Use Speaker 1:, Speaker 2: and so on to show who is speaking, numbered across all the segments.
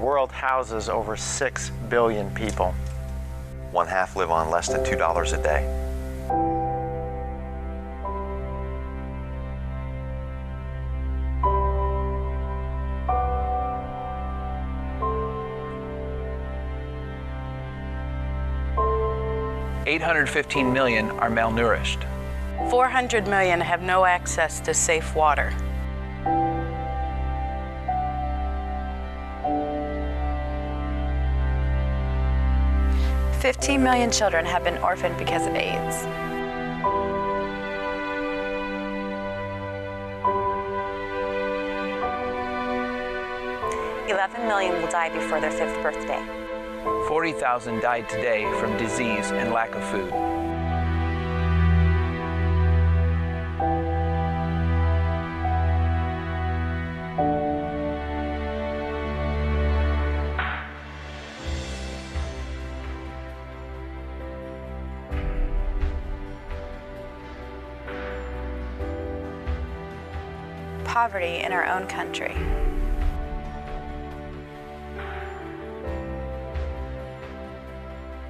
Speaker 1: world houses over 6 billion people.
Speaker 2: One half live on less than $2 a day.
Speaker 3: Eight hundred fifteen million are malnourished.
Speaker 4: 400 million have no access to safe water.
Speaker 5: Fifteen million children have been orphaned because of AIDS.
Speaker 6: Eleven million will die before their fifth birthday.
Speaker 3: 40,000 died today from disease and lack of food.
Speaker 5: Poverty in our own country.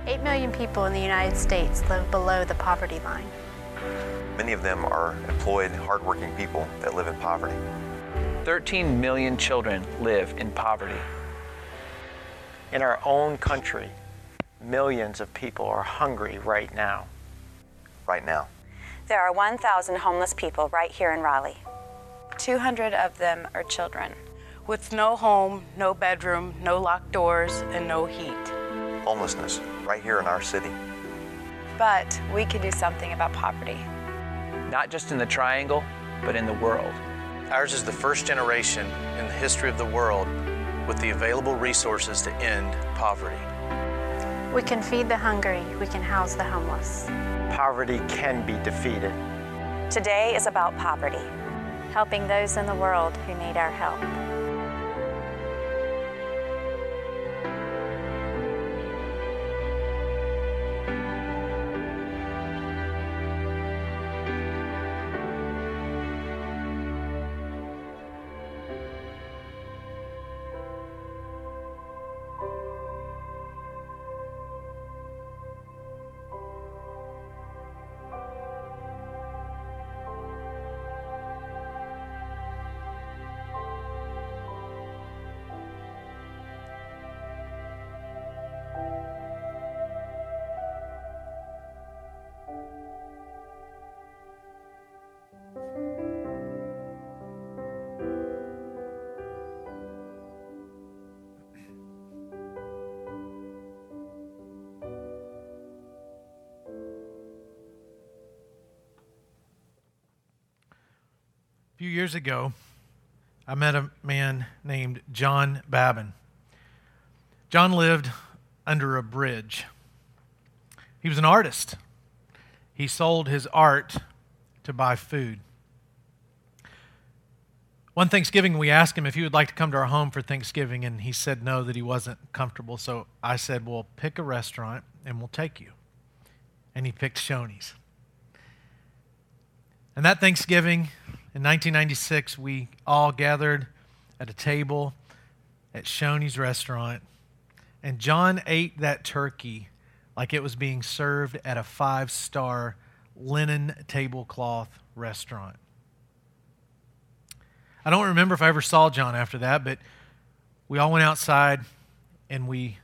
Speaker 5: Eight million people in the United States live below the poverty line.
Speaker 2: Many of them are employed, hardworking people that live in poverty.
Speaker 3: 13 million children live in poverty.
Speaker 1: In our own country, millions of people are hungry right now.
Speaker 2: Right now.
Speaker 6: There are 1,000 homeless people right here in Raleigh.
Speaker 5: 200 of them are children.
Speaker 4: With no home, no bedroom, no locked doors, and no heat.
Speaker 2: Homelessness right here in our city.
Speaker 5: But we can do something about poverty.
Speaker 3: Not just in the triangle, but in the world.
Speaker 7: Ours is the first generation in the history of the world with the available resources to end poverty.
Speaker 5: We can feed the hungry, we can house the homeless.
Speaker 1: Poverty can be defeated.
Speaker 6: Today is about poverty.
Speaker 5: Helping those in the world who need our help.
Speaker 8: Few years ago, I met a man named John Babin. John lived under a bridge. He was an artist. He sold his art to buy food. One Thanksgiving, we asked him if he would like to come to our home for Thanksgiving, and he said no, that he wasn't comfortable. So I said, Well, pick a restaurant and we'll take you. And he picked Shoney's. And that Thanksgiving in 1996, we all gathered at a table at Shoney's restaurant, and John ate that turkey like it was being served at a five star linen tablecloth restaurant. I don't remember if I ever saw John after that, but we all went outside and we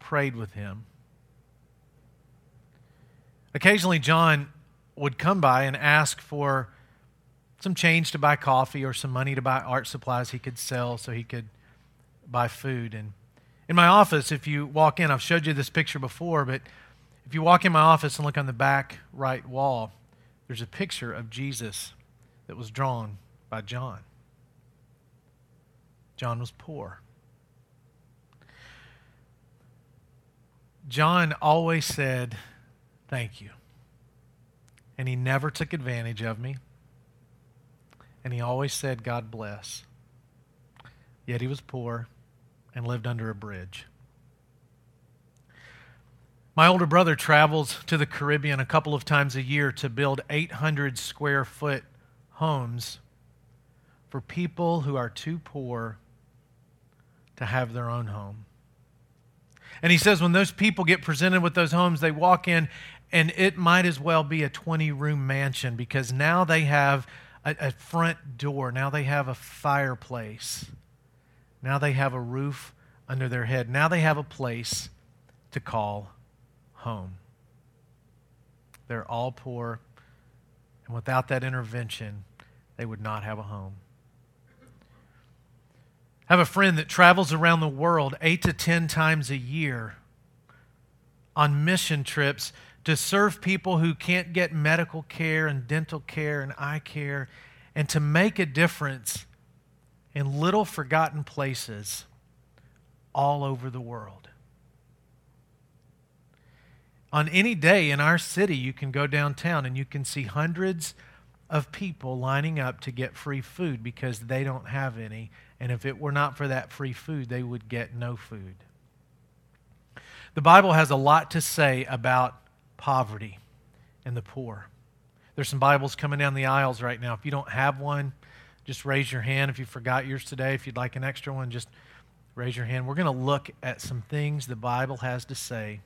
Speaker 8: prayed with him. Occasionally, John would come by and ask for some change to buy coffee or some money to buy art supplies he could sell so he could buy food. And in my office, if you walk in, I've showed you this picture before, but if you walk in my office and look on the back right wall, there's a picture of Jesus that was drawn by John. John was poor. John always said, Thank you. And he never took advantage of me. And he always said, God bless. Yet he was poor and lived under a bridge. My older brother travels to the Caribbean a couple of times a year to build 800 square foot homes for people who are too poor to have their own home. And he says when those people get presented with those homes, they walk in and it might as well be a 20 room mansion because now they have a, a, front door. Now they have a fireplace. Now they have a roof under their head. Now they have a place to call home. They're all poor, and without that intervention, they would not have a home. I have a friend that travels around the world eight to ten times a year on mission trips to serve people who can't get medical care and dental care and eye care and to make a difference in little forgotten places all over the world. On any day in our city, you can go downtown and you can see hundreds of people lining up to get free food because they don't have any. And if it were not for that free food, they would get no food. The Bible has a lot to say about poverty and the poor. There's some Bibles coming down the aisles right now. If you don't have one, just raise your hand. If you forgot yours today, if you'd like an extra one, just raise your hand. We're going to look at some things the Bible has to say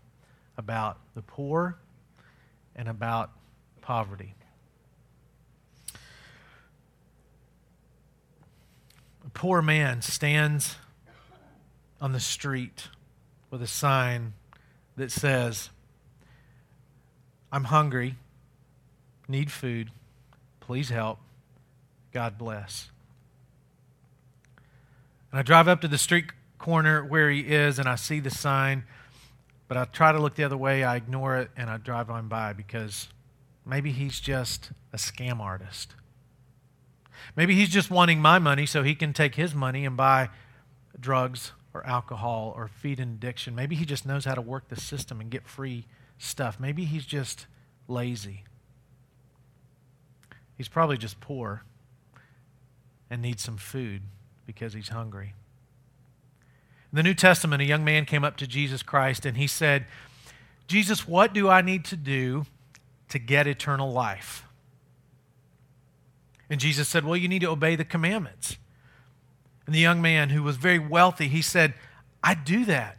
Speaker 8: about the poor and about poverty. A poor man stands on the street with a sign that says, I'm hungry, need food, please help, God bless. And I drive up to the street corner where he is and I see the sign but I try to look the other way, I ignore it, and I drive on by because maybe he's just a scam artist. Maybe he's just wanting my money so he can take his money and buy drugs or alcohol or feed an addiction. Maybe he just knows how to work the system and get free stuff. Maybe he's just lazy. He's probably just poor and needs some food because he's hungry. In the New Testament, a young man came up to Jesus Christ and he said, Jesus, what do I need to do to get eternal life? And Jesus said, Well, you need to obey the commandments. And the young man who was very wealthy, he said, I do that.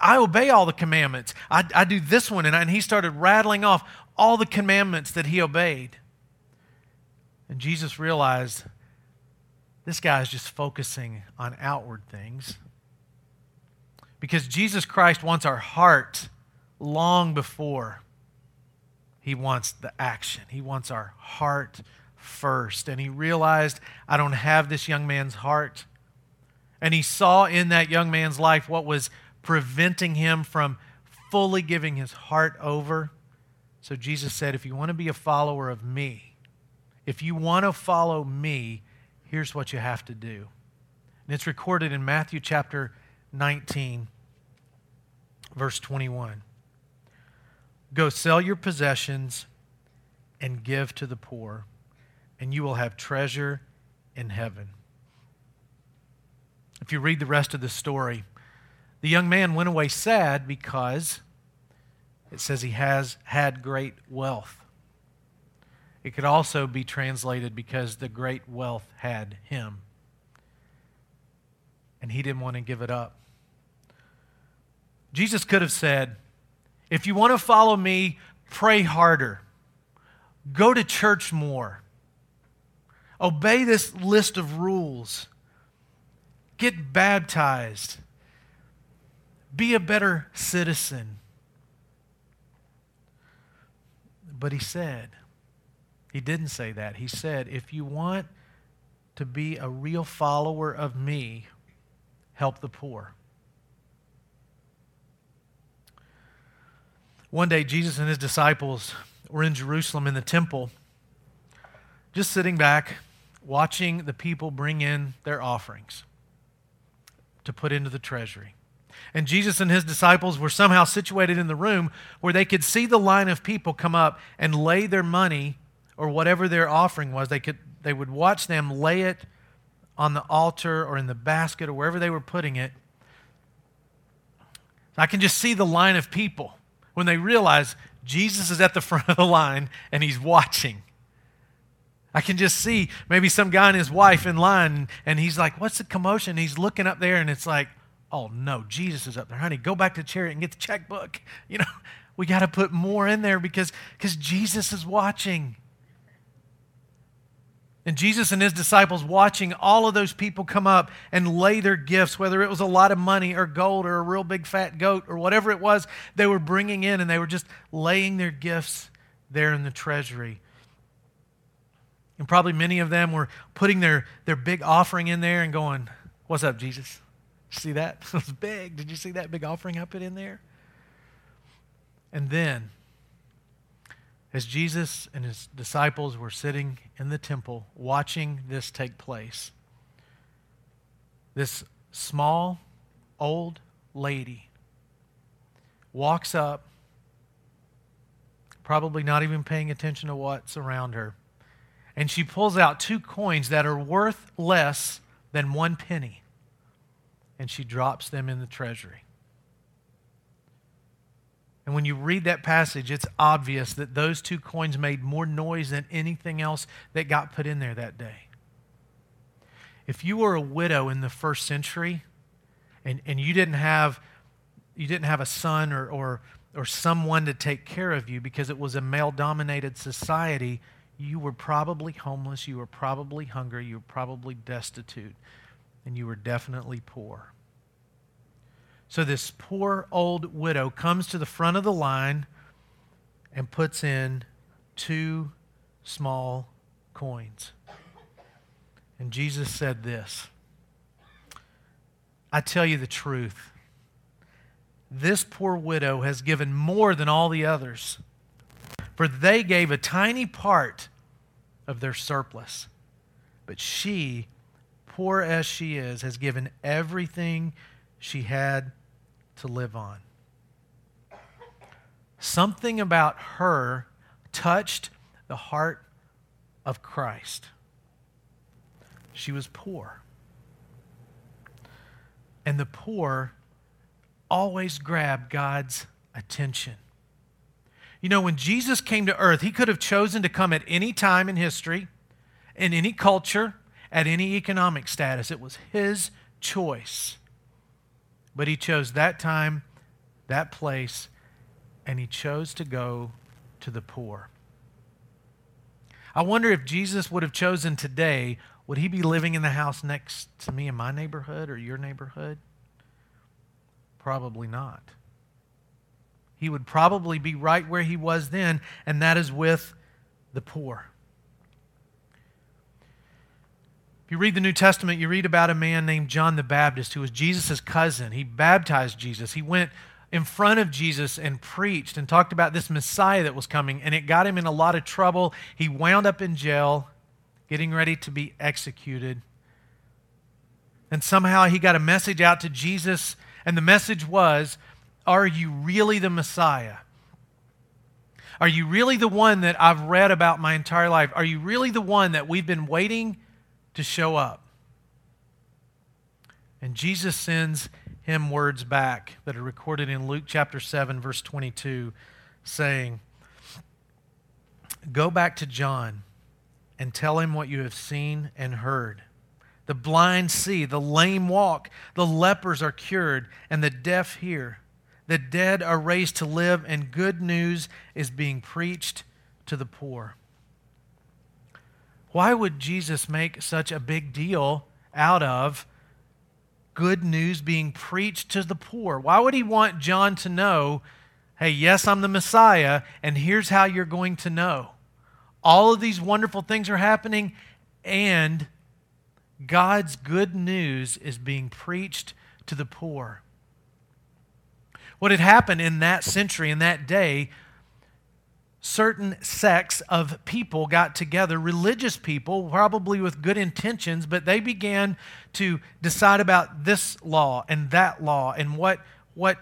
Speaker 8: I, obey all the commandments. I, I do this one. And, I, and he started rattling off all the commandments that he obeyed. And Jesus realized this guy is just focusing on outward things. Because Jesus Christ wants our heart long before he wants the action. He wants our heart first. And he realized, I don't have this young man's heart. And he saw in that young man's life what was preventing him from fully giving his heart over. So Jesus said, If you want to be a follower of me, if you want to follow me, here's what you have to do. And it's recorded in Matthew chapter 19, verse 21. Go sell your possessions and give to the poor, and you will have treasure in heaven. If you read the rest of the story, the young man went away sad because it says he has had great wealth. It could also be translated because the great wealth had him. And he didn't want to give it up. Jesus could have said, If you want to follow me, pray harder, go to church more, obey this list of rules, get baptized, be a better citizen. But he said, he didn't say that. He said, if you want to be a real follower of me, help the poor. One day, Jesus and his disciples were in Jerusalem in the temple, just sitting back, watching the people bring in their offerings to put into the treasury. And Jesus and his disciples were somehow situated in the room where they could see the line of people come up and lay their money or whatever their offering was. They, could, they would watch them lay it on the altar or in the basket or wherever they were putting it. I can just see the line of people when they realize Jesus is at the front of the line and he's watching. I can just see maybe some guy and his wife in line, and he's like, What's the commotion? He's looking up there, and it's like, oh no, Jesus is up there. Honey, go back to the chariot and get the checkbook. You know, we got to put more in there because because Jesus is watching. And Jesus and his disciples watching all of those people come up and lay their gifts, whether it was a lot of money or gold or a real big fat goat or whatever it was they were bringing in, and they were just laying their gifts there in the treasury. And probably many of them were putting their, their big offering in there and going, What's up, Jesus? See that? It was big. Did you see that big offering I put in there? And then, as Jesus and his disciples were sitting in the temple watching this take place, this small, old lady walks up, probably not even paying attention to what's around her, and she pulls out two coins that are worth less than one penny, and she drops them in the treasury. And when you read that passage, it's obvious that those two coins made more noise than anything else that got put in there that day. If you were a widow in the first century and, and you didn't have you didn't have a son or, or or someone to take care of you because it was a male dominated society, you were probably homeless, you were probably hungry, you were probably destitute, and you were definitely poor. So this poor old widow comes to the front of the line and puts in two small coins. And Jesus said this I tell you the truth. This poor widow has given more than all the others, for they gave a tiny part of their surplus. But she, poor as she is, has given everything she had to live on. Something about her touched the heart of Christ. She was poor. And the poor always grab God's attention. You know, when Jesus came to earth, he could have chosen to come at any time in history, in any culture, at any economic status. It was his choice. But he chose that time, that place, and he chose to go to the poor. I wonder if Jesus would have chosen today, would he be living in the house next to me in my neighborhood or your neighborhood? Probably not. He would probably be right where he was then, and that is with the poor. If you read the New Testament, you read about a man named John the Baptist who was Jesus' cousin. He baptized Jesus. He went in front of Jesus and preached and talked about this Messiah that was coming, and it got him in a lot of trouble. He wound up in jail, getting ready to be executed. And somehow he got a message out to Jesus, and the message was Are you really the Messiah? Are you really the one that I've read about my entire life? Are you really the one that we've been waiting to show up. And Jesus sends him words back that are recorded in Luke chapter 7, verse 22, saying, Go back to John and tell him what you have seen and heard. The blind see, the lame walk, the lepers are cured, and the deaf hear. The dead are raised to live, and good news is being preached to the poor. Why would Jesus make such a big deal out of good news being preached to the poor? Why would he want John to know, hey, yes, I'm the Messiah, and here's how you're going to know? All of these wonderful things are happening, and God's good news is being preached to the poor. What had happened in that century, in that day, certain sects of people got together, religious people, probably with good intentions, but they began to decide about this law and that law and what, what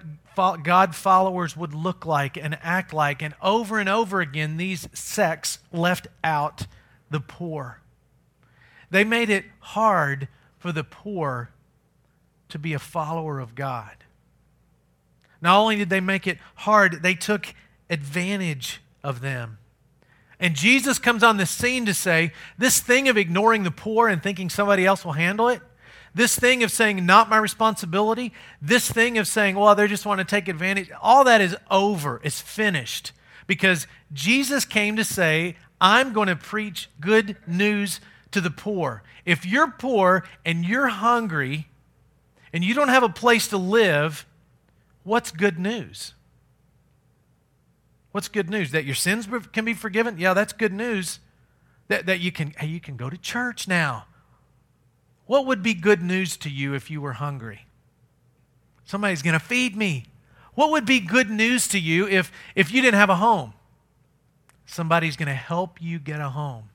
Speaker 8: God followers would look like and act like. And over and over again, these sects left out the poor. They made it hard for the poor to be a follower of God. Not only did they make it hard, they took advantage of them. And Jesus comes on the scene to say, this thing of ignoring the poor and thinking somebody else will handle it, This thing of saying, not my responsibility, this thing of saying, well, they just want to take advantage, all that is over. It's finished. Because Jesus came to say, I'm going to preach good news to the poor. If you're poor and you're hungry and you don't have a place to live, what's good news? What's good news? That your sins can be forgiven? Yeah, that's good news. That, that you, can, hey, you can go to church now. What would be good news to you if you were hungry? Somebody's going to feed me. What would be good news to you if, if you didn't have a home? Somebody's going to help you get a home.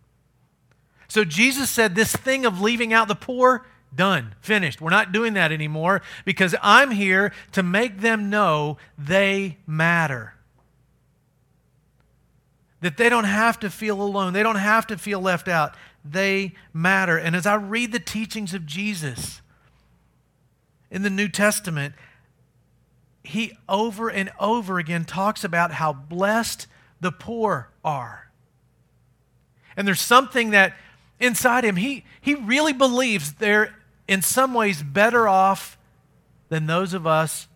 Speaker 8: So Jesus said, This thing of leaving out the poor, done, finished. We're not doing that anymore because I'm here to make them know they matter that they don't have to feel alone, they don't have to feel left out. They matter. And as I read the teachings of Jesus in the New Testament, he over and over again talks about how blessed the poor are. And there's something that inside him, he, he really believes they're in some ways better off than those of us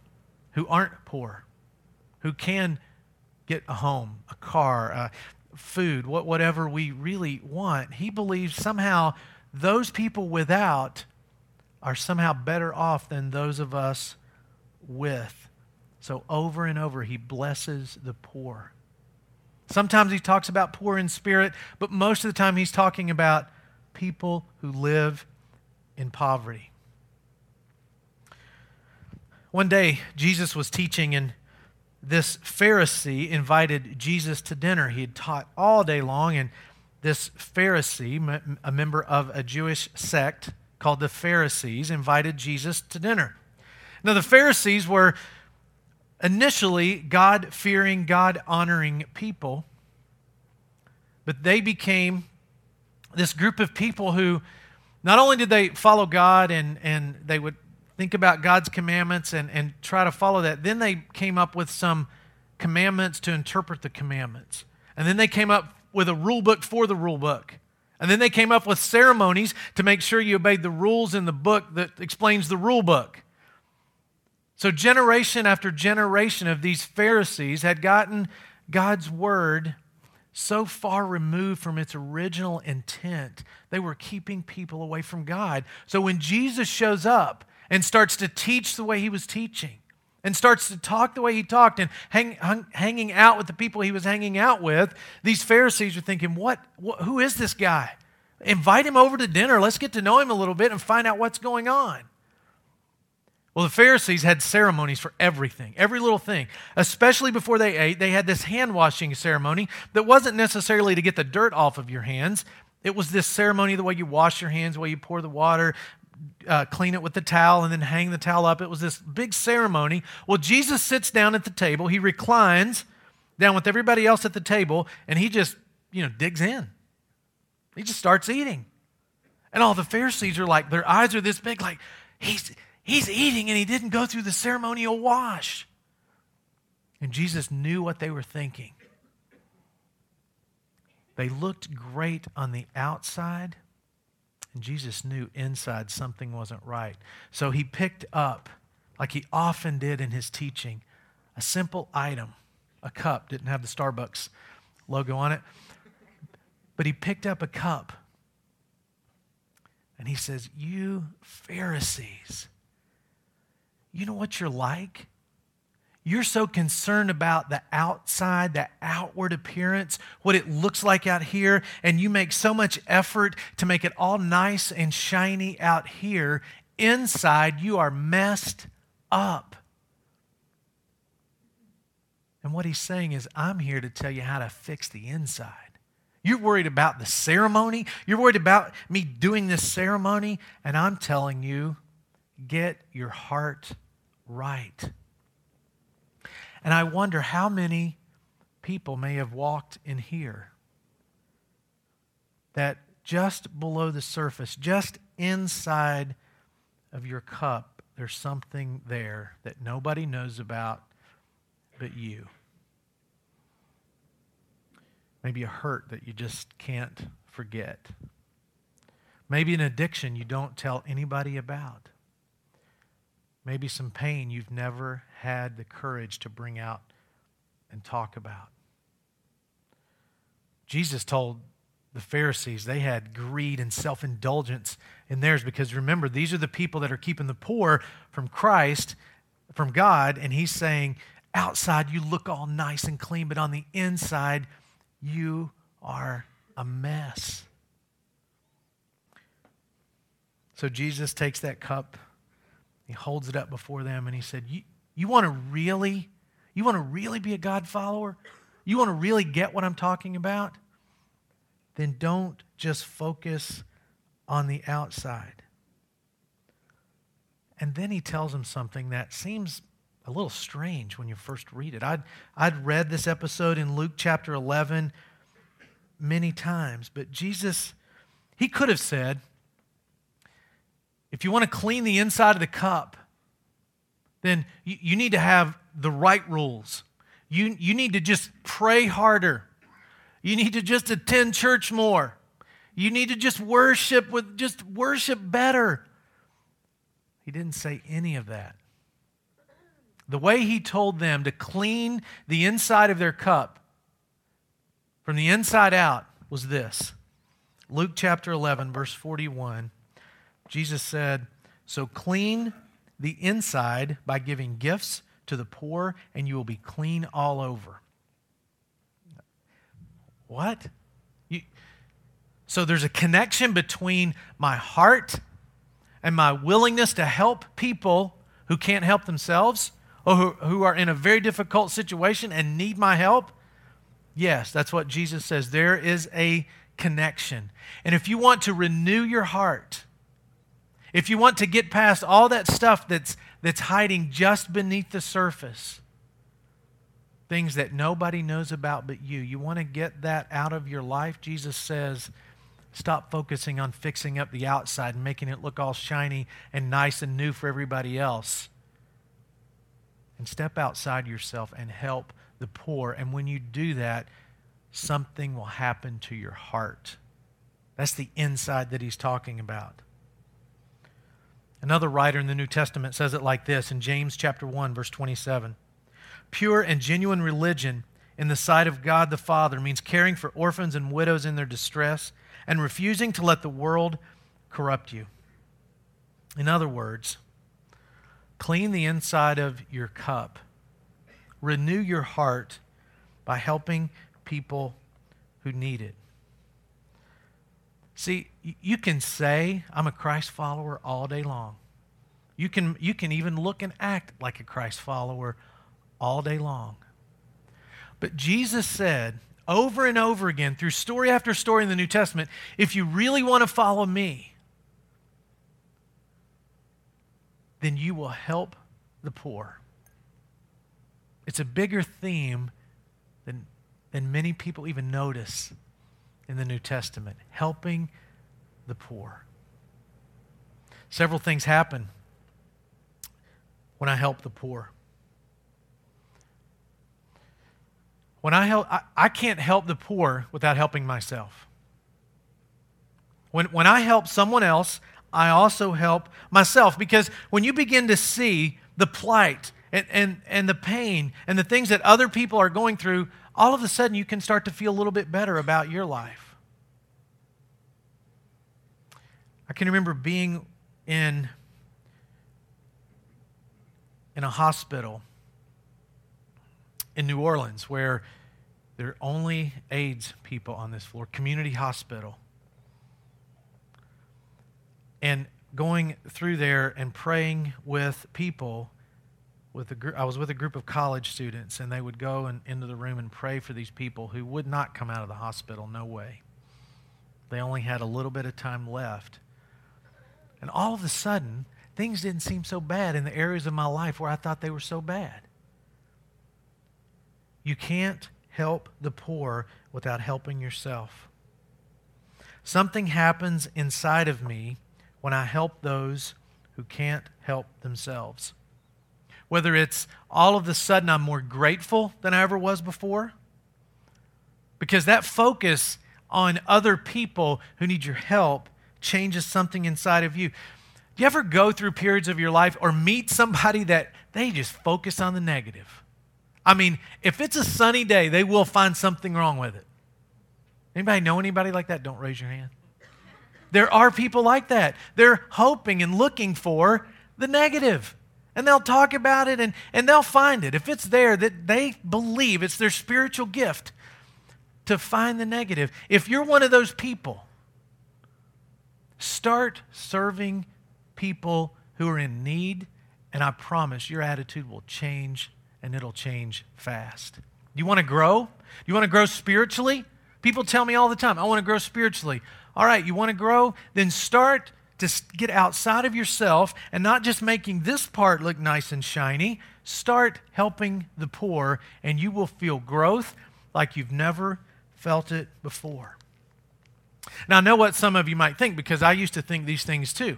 Speaker 8: who aren't poor, who can get a home, a car, uh, food, what, whatever we really want. He believes somehow those people without are somehow better off than those of us with. So over and over, he blesses the poor. Sometimes he talks about poor in spirit, but most of the time he's talking about people who live in poverty. One day, Jesus was teaching, and this Pharisee invited Jesus to dinner. He had taught all day long, and this Pharisee, a member of a Jewish sect called the Pharisees, invited Jesus to dinner. Now, the Pharisees were initially God fearing, God honoring people, but they became this group of people who not only did they follow God and, and they would think about God's commandments and, and try to follow that. Then they came up with some commandments to interpret the commandments. And then they came up with a rule book for the rule book. And then they came up with ceremonies to make sure you obeyed the rules in the book that explains the rule book. So, generation after generation of these Pharisees had gotten God's word so far removed from its original intent, they were keeping people away from God. So, when Jesus shows up, and starts to teach the way he was teaching and starts to talk the way he talked and hang, hung, hanging out with the people he was hanging out with, these Pharisees are thinking, what, what, who is this guy? Invite him over to dinner. Let's get to know him a little bit and find out what's going on. Well, the Pharisees had ceremonies for everything, every little thing. Especially before they ate, they had this hand washing ceremony that wasn't necessarily to get the dirt off of your hands. It was this ceremony, the way you wash your hands, the way you pour the water, uh, clean it with the towel and then hang the towel up. It was this big ceremony. Well, Jesus sits down at the table. He reclines down with everybody else at the table, and he just, you know, digs in. He just starts eating. And all the Pharisees are like, their eyes are this big, like, he's, he's eating and he didn't go through the ceremonial wash. And Jesus knew what they were thinking. They looked great on the outside, and Jesus knew inside something wasn't right. So he picked up, like he often did in his teaching, a simple item, a cup, didn't have the Starbucks logo on it, but he picked up a cup and he says, You Pharisees, you know what you're like? You're so concerned about the outside, the outward appearance, what it looks like out here, and you make so much effort to make it all nice and shiny out here. Inside, you are messed up. And what he's saying is, I'm here to tell you how to fix the inside. You're worried about the ceremony. You're worried about me doing this ceremony. And I'm telling you, get your heart right. And I wonder how many people may have walked in here that just below the surface, just inside of your cup, there's something there that nobody knows about but you. Maybe a hurt that you just can't forget. Maybe an addiction you don't tell anybody about. Maybe some pain you've never had the courage to bring out and talk about. Jesus told the Pharisees they had greed and self indulgence in theirs because remember, these are the people that are keeping the poor from Christ, from God, and He's saying, outside you look all nice and clean, but on the inside you are a mess. So Jesus takes that cup, he holds it up before them, and he said, You, want to really, you want to really be a God follower? You want to really get what I'm talking about? Then don't just focus on the outside. And then he tells him something that seems a little strange when you first read it. I'd, I'd read this episode in Luke chapter 11 many times, but Jesus, he could have said, if you want to clean the inside of the cup, then you, you need to have the right rules. You, you need to just pray harder. You need to just attend church more. You need to just worship with just worship better. He didn't say any of that. The way he told them to clean the inside of their cup from the inside out was this Luke chapter 11, verse 41. Jesus said, So clean the inside by giving gifts to the poor, and you will be clean all over. What? You, so there's a connection between my heart and my willingness to help people who can't help themselves or who, who are in a very difficult situation and need my help? Yes, that's what Jesus says. There is a connection. And if you want to renew your heart, if you want to get past all that stuff that's, that's hiding just beneath the surface, things that nobody knows about but you, you want to get that out of your life, Jesus says, stop focusing on fixing up the outside and making it look all shiny and nice and new for everybody else and step outside yourself and help the poor. And when you do that, something will happen to your heart. That's the inside that he's talking about. Another writer in the New Testament says it like this in James chapter 1 verse 27. Pure and genuine religion in the sight of God the Father means caring for orphans and widows in their distress and refusing to let the world corrupt you. In other words, Clean the inside of your cup. Renew your heart by helping people who need it. See, you can say, I'm a Christ follower all day long. You can, you can even look and act like a Christ follower all day long. But Jesus said over and over again, through story after story in the New Testament, if you really want to follow me, then you will help the poor. It's a bigger theme than, than many people even notice in the New Testament helping the poor. Several things happen when I help the poor. When I help, I, I can't help the poor without helping myself. When, when I help someone else, I also help myself. Because when you begin to see the plight and, and, and the pain and the things that other people are going through, all of a sudden you can start to feel a little bit better about your life. I can remember being in, in a hospital in New Orleans where there are only AIDS people on this floor, community hospital and going through there and praying with people with a I was with a group of college students and they would go and, into the room and pray for these people who would not come out of the hospital no way. They only had a little bit of time left. And all of a sudden things didn't seem so bad in the areas of my life where I thought they were so bad. You can't help the poor without helping yourself. Something happens inside of me when I help those who can't help themselves. Whether it's all of a sudden I'm more grateful than I ever was before, because that focus on other people who need your help changes something inside of you. Do you ever go through periods of your life or meet somebody that they just focus on the negative? I mean, if it's a sunny day, they will find something wrong with it. Anybody know anybody like that? Don't raise your hand. There are people like that. They're hoping and looking for the negative. And they'll talk about it and, and they'll find it. If it's there, that they believe it's their spiritual gift to find the negative. If you're one of those people, start serving people who are in need, and I promise your attitude will change and it'll change fast. You want to grow? You want to grow spiritually? People tell me all the time, I want to grow spiritually. All right, you want to grow? Then start to get outside of yourself and not just making this part look nice and shiny. Start helping the poor, and you will feel growth like you've never felt it before. Now, I know what some of you might think because I used to think these things too.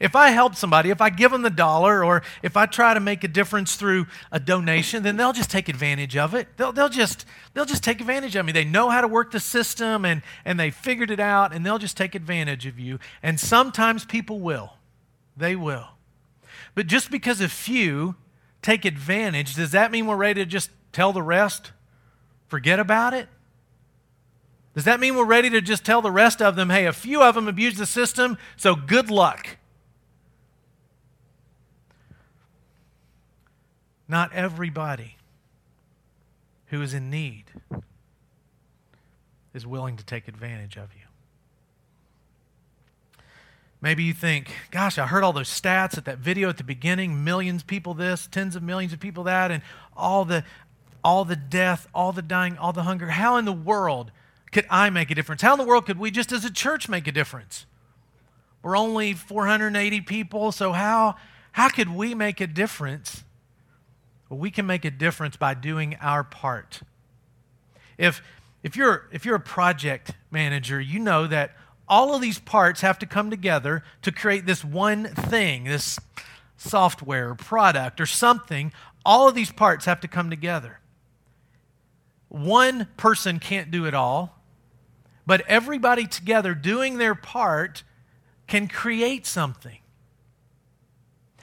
Speaker 8: If I help somebody, if I give them the dollar, or if I try to make a difference through a donation, then they'll just take advantage of it. They'll, they'll, just, they'll just take advantage of me. They know how to work the system and, and they figured it out, and they'll just take advantage of you. And sometimes people will. They will. But just because a few take advantage, does that mean we're ready to just tell the rest? Forget about it? Does that mean we're ready to just tell the rest of them, hey, a few of them abuse the system, so good luck? Not everybody who is in need is willing to take advantage of you. Maybe you think, gosh, I heard all those stats at that video at the beginning millions of people this, tens of millions of people that, and all the, all the death, all the dying, all the hunger. How in the world could I make a difference? How in the world could we just as a church make a difference? We're only 480 people, so how, how could we make a difference? Well, we can make a difference by doing our part. If, if, you're, if you're a project manager, you know that all of these parts have to come together to create this one thing, this software or product or something. All of these parts have to come together. One person can't do it all, but everybody together doing their part can create something.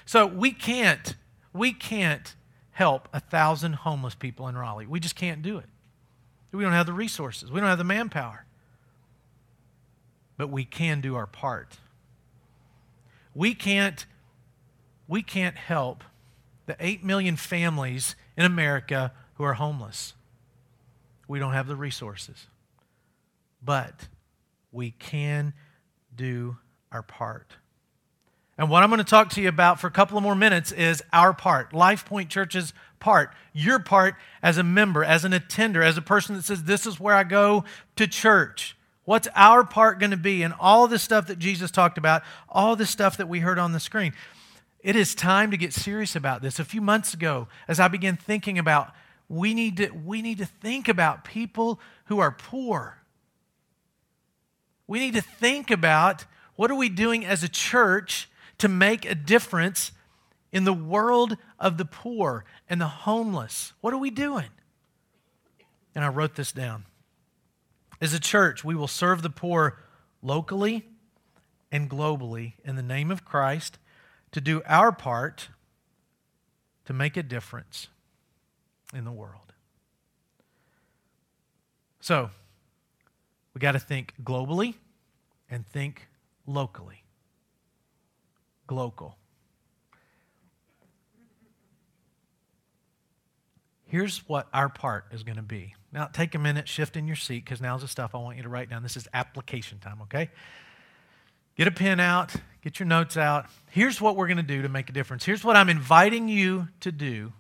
Speaker 8: So we can't, we can't help a thousand homeless people in Raleigh. We just can't do it. We don't have the resources, we don't have the manpower. But we can do our part. We can't, we can't help the 8 million families in America who are homeless. We don't have the resources. But we can do our part. And what I'm going to talk to you about for a couple of more minutes is our part, Life Point Church's part, your part as a member, as an attender, as a person that says, This is where I go to church. What's our part going to be in all the stuff that Jesus talked about, all the stuff that we heard on the screen? It is time to get serious about this. A few months ago, as I began thinking about, we need to, we need to think about people who are poor. We need to think about what are we doing as a church to make a difference in the world of the poor and the homeless. What are we doing? And I wrote this down. As a church, we will serve the poor locally and globally in the name of Christ to do our part to make a difference in the world. So, we got to think globally and think locally global. Here's what our part is going to be. Now, take a minute, shift in your seat, because now's the stuff I want you to write down. This is application time, okay? Get a pen out, get your notes out. Here's what we're going to do to make a difference. Here's what I'm inviting you to do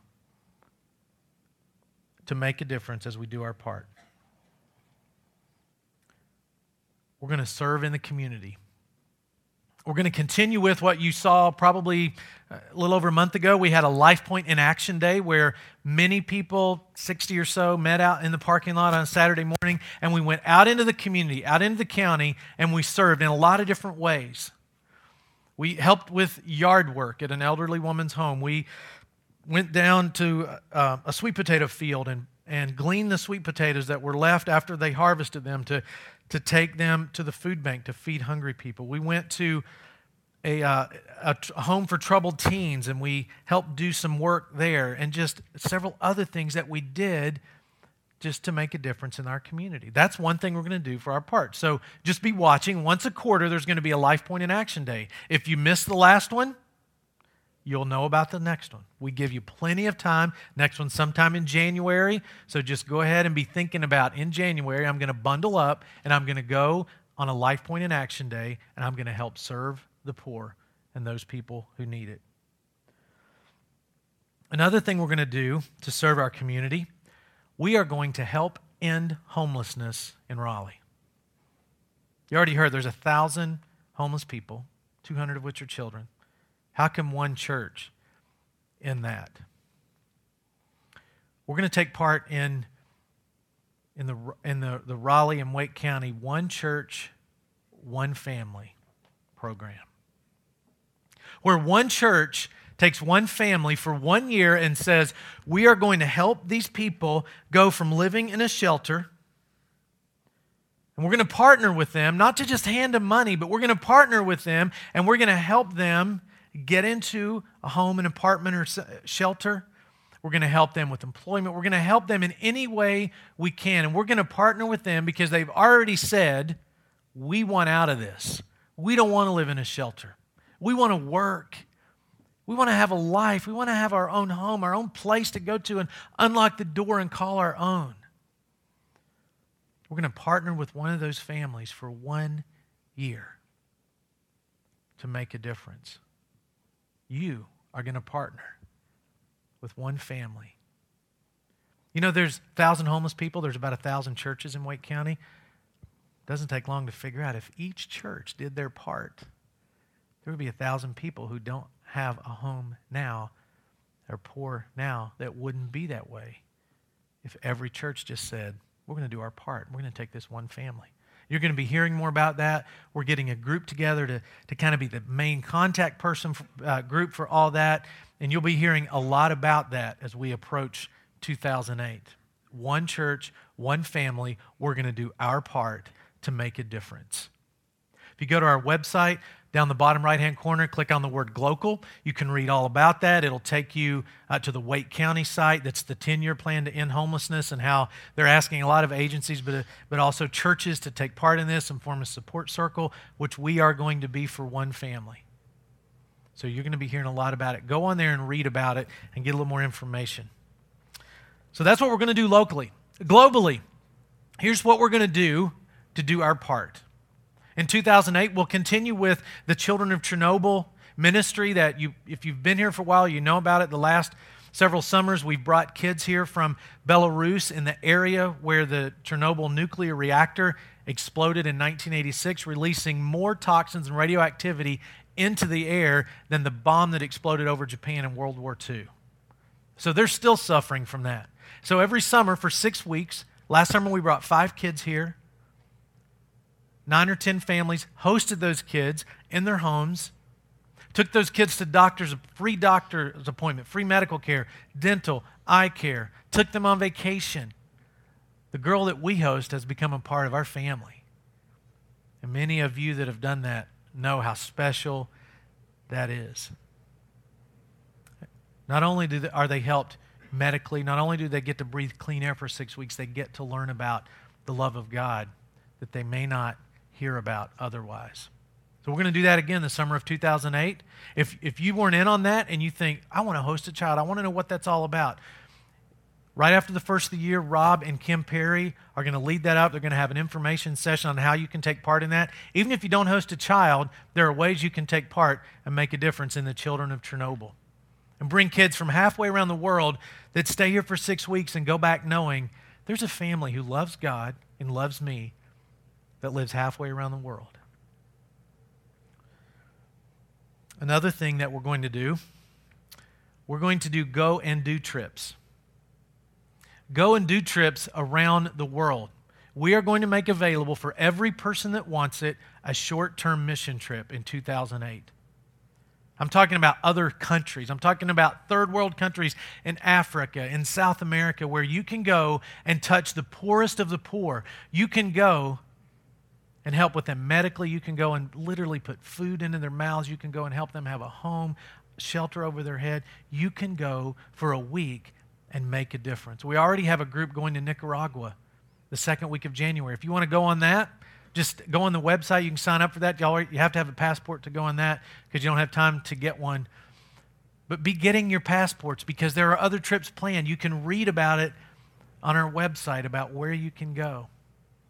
Speaker 8: to make a difference as we do our part. We're going to serve in the community. We're going to continue with what you saw probably uh, a little over a month ago. We had a Life Point in Action Day where many people, 60 or so, met out in the parking lot on Saturday morning, and we went out into the community, out into the county, and we served in a lot of different ways. We helped with yard work at an elderly woman's home. We went down to uh, a sweet potato field and and glean the sweet potatoes that were left after they harvested them to, to take them to the food bank to feed hungry people. We went to a, uh, a, a home for troubled teens and we helped do some work there and just several other things that we did just to make a difference in our community. That's one thing we're going to do for our part. So just be watching. Once a quarter, there's going to be a Life Point in Action Day. If you missed the last one, you'll know about the next one. We give you plenty of time. Next one sometime in January. So just go ahead and be thinking about in January, I'm going to bundle up and I'm going to go on a Life Point in Action Day and I'm going to help serve the poor and those people who need it. Another thing we're going to do to serve our community we are going to help end homelessness in Raleigh. You already heard there's a thousand homeless people, 200 of which are children. How can one church in that? We're going to take part in, in, the, in the, the Raleigh and Wake County One Church, One Family program, where one church takes one family for one year and says, We are going to help these people go from living in a shelter. And we're going to partner with them, not to just hand them money, but we're going to partner with them and we're going to help them get into a home, an apartment, or shelter. We're going to help them with employment. We're going to help them in any way we can. And we're going to partner with them because they've already said, We want out of this. We don't want to live in a shelter. We want to work we want to have a life. We want to have our own home, our own place to go to and unlock the door and call our own. We're going to partner with one of those families for one year to make a difference. You are going to partner with one family. You know, there's 1,000 homeless people, there's about 1,000 churches in Wake County. It doesn't take long to figure out if each church did their part, there would be 1,000 people who don't have a home now, they're poor now, that wouldn't be that way if every church just said, we're going to do our part. We're going to take this one family. You're going to be hearing more about that. We're getting a group together to, to kind of be the main contact person for, uh, group for all that. And you'll be hearing a lot about that as we approach 2008. One church, one family, we're going to do our part to make a difference. If you go to our website, down the bottom right hand corner, click on the word Glocal. You can read all about that. It'll take you uh, to the Wake County site. That's the 10 year plan to end homelessness and how they're asking a lot of agencies, but, uh, but also churches to take part in this and form a support circle, which we are going to be for one family. So you're going to be hearing a lot about it. Go on there and read about it and get a little more information. So that's what we're going to do locally. Globally, here's what we're going to do to do our part. In 2008, we'll continue with the Children of Chernobyl ministry that you, if you've been here for a while, you know about it. The last several summers, we've brought kids here from Belarus in the area where the Chernobyl nuclear reactor exploded in 1986, releasing more toxins and radioactivity into the air than the bomb that exploded over Japan in World War II. So they're still suffering from that. So every summer for six weeks, last summer we brought five kids here nine or 10 families hosted those kids in their homes, took those kids to doctors, free doctor's appointment, free medical care, dental, eye care, took them on vacation. The girl that we host has become a part of our family. And many of you that have done that know how special that is. Not only they, are they helped medically, not only do they get to breathe clean air for six weeks, they get to learn about the love of God that they may not hear about otherwise. So we're going to do that again the summer of 2008. If, if you weren't in on that and you think, I want to host a child, I want to know what that's all about. Right after the first of the year, Rob and Kim Perry are going to lead that up. They're going to have an information session on how you can take part in that. Even if you don't host a child, there are ways you can take part and make a difference in the children of Chernobyl. And bring kids from halfway around the world that stay here for six weeks and go back knowing there's a family who loves God and loves me that lives halfway around the world. Another thing that we're going to do, we're going to do go and do trips. Go and do trips around the world. We are going to make available for every person that wants it a short term mission trip in 2008. I'm talking about other countries. I'm talking about third world countries in Africa, in South America, where you can go and touch the poorest of the poor. You can go and help with them medically. You can go and literally put food into their mouths. You can go and help them have a home, shelter over their head. You can go for a week and make a difference. We already have a group going to Nicaragua the second week of January. If you want to go on that, just go on the website. You can sign up for that. Y'all, you have to have a passport to go on that because you don't have time to get one. But be getting your passports because there are other trips planned. You can read about it on our website about where you can go.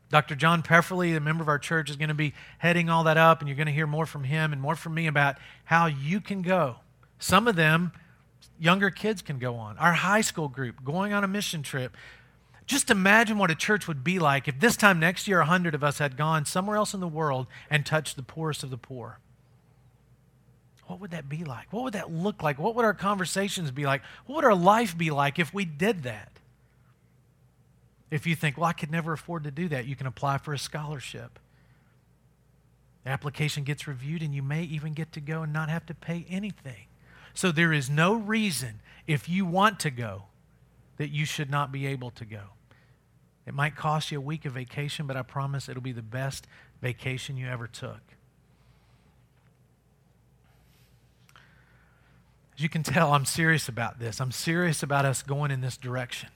Speaker 8: Dr. John Pefferly, a member of our church, is going to be heading all that up, and you're going to hear more from him and more from me about how you can go. Some of them, younger kids can go on. Our high school group going on a mission trip. Just imagine what a church would be like if this time next year, 100 of us had gone somewhere else in the world and touched the poorest of the poor. What would that be like? What would that look like? What would our conversations be like? What would our life be like if we did that? If you think, well, I could never afford to do that, you can apply for a scholarship. The application gets reviewed, and you may even get to go and not have to pay anything. So there is no reason, if you want to go, that you should not be able to go. It might cost you a week of vacation, but I promise it'll be the best vacation you ever took. As you can tell, I'm serious about this. I'm serious about us going in this direction.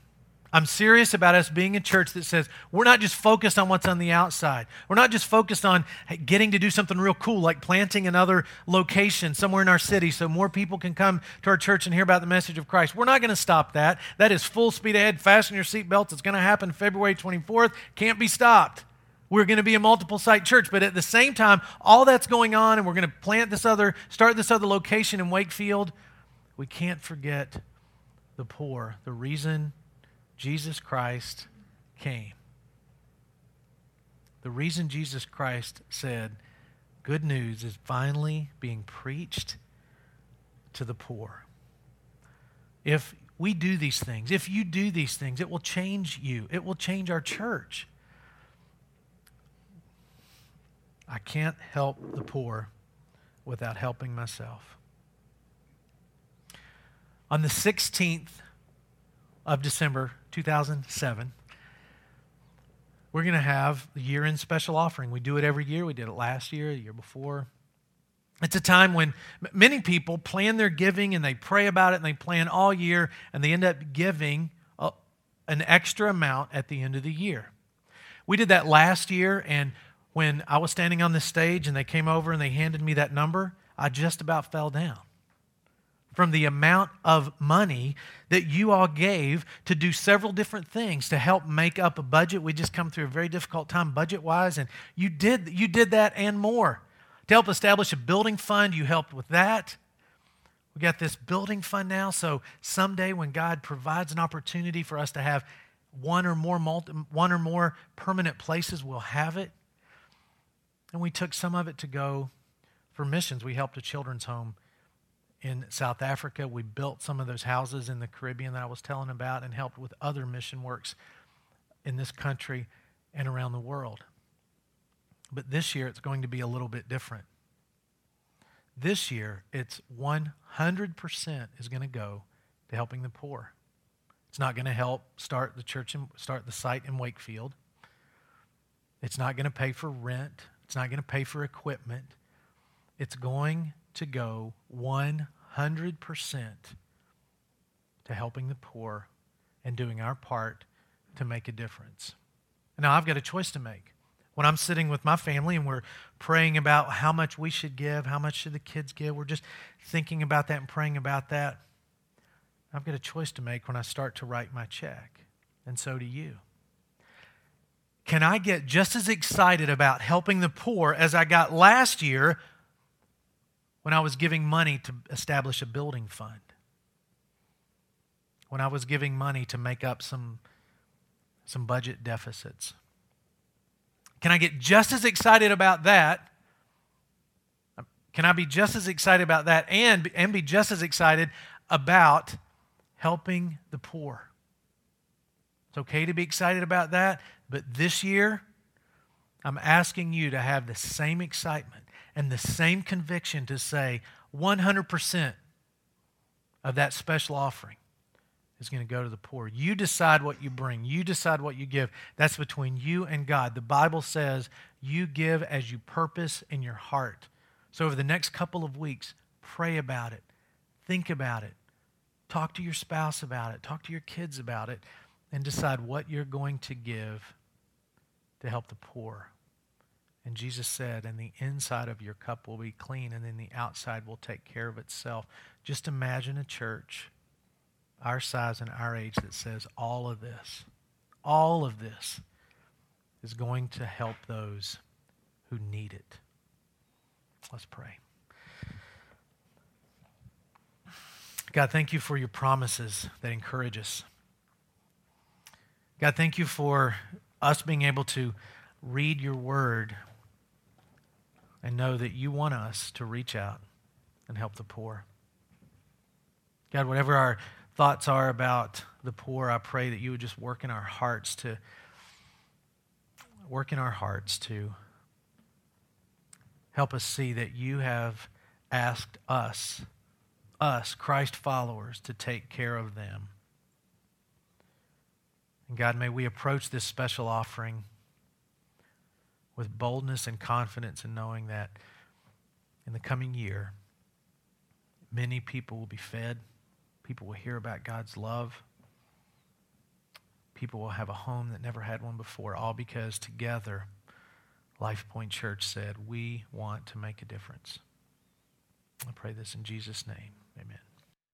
Speaker 8: I'm serious about us being a church that says we're not just focused on what's on the outside. We're not just focused on getting to do something real cool, like planting another location somewhere in our city so more people can come to our church and hear about the message of Christ. We're not going to stop that. That is full speed ahead. Fasten your seatbelts. It's going to happen February 24th. Can't be stopped. We're going to be a multiple site church, but at the same time, all that's going on, and we're going to plant this other, start this other location in Wakefield. We can't forget the poor. The reason Jesus Christ came. The reason Jesus Christ said, Good news is finally being preached to the poor. If we do these things, if you do these things, it will change you, it will change our church. I can't help the poor without helping myself. On the 16th of December 2007, we're going to have the year end special offering. We do it every year. We did it last year, the year before. It's a time when many people plan their giving and they pray about it and they plan all year and they end up giving a, an extra amount at the end of the year. We did that last year, and when I was standing on the stage and they came over and they handed me that number, I just about fell down from the amount of money that you all gave to do several different things to help make up a budget. We just come through a very difficult time budget wise, and you did, you did that and more. To help establish a building fund, you helped with that. We got this building fund now, so someday when God provides an opportunity for us to have one or more multi, one or more permanent places, we'll have it. And we took some of it to go for missions. We helped a children's home in South Africa. We built some of those houses in the Caribbean that I was telling about and helped with other mission works in this country and around the world. But this year it's going to be a little bit different. This year it's 100% is going to go to helping the poor. It's not going to help start the church and start the site in Wakefield. It's not going to pay for rent. It's not going to pay for equipment. It's going to go 100% to helping the poor and doing our part to make a difference. Now, I've got a choice to make. When I'm sitting with my family and we're praying about how much we should give, how much should the kids give, we're just thinking about that and praying about that. I've got a choice to make when I start to write my check, and so do you. Can I get just as excited about helping the poor as I got last year when I was giving money to establish a building fund, when I was giving money to make up some, some budget deficits. Can I get just as excited about that? Can I be just as excited about that and, and be just as excited about helping the poor? It's okay to be excited about that, but this year, I'm asking you to have the same excitement and the same conviction to say, 100% of that special offering is going to go to the poor. You decide what you bring, you decide what you give. That's between you and God. The Bible says you give as you purpose in your heart. So, over the next couple of weeks, pray about it, think about it, talk to your spouse about it, talk to your kids about it, and decide what you're going to give to help the poor. And Jesus said, and the inside of your cup will be clean, and then the outside will take care of itself. Just imagine a church our size and our age that says all of this, all of this is going to help those who need it. Let's pray. God, thank you for your promises that encourage us. God, thank you for us being able to read your word and know that you want us to reach out and help the poor. God, whatever our thoughts are about the poor, I pray that you would just work in our hearts to work in our hearts to help us see that you have asked us, us, Christ followers, to take care of them. And God, may we approach this special offering with boldness and confidence in knowing that in the coming year, many people will be fed People will hear about God's love. People will have a home that never had one before, all because together, Life Point Church said, We want to make a difference. I pray this in Jesus' name. Amen.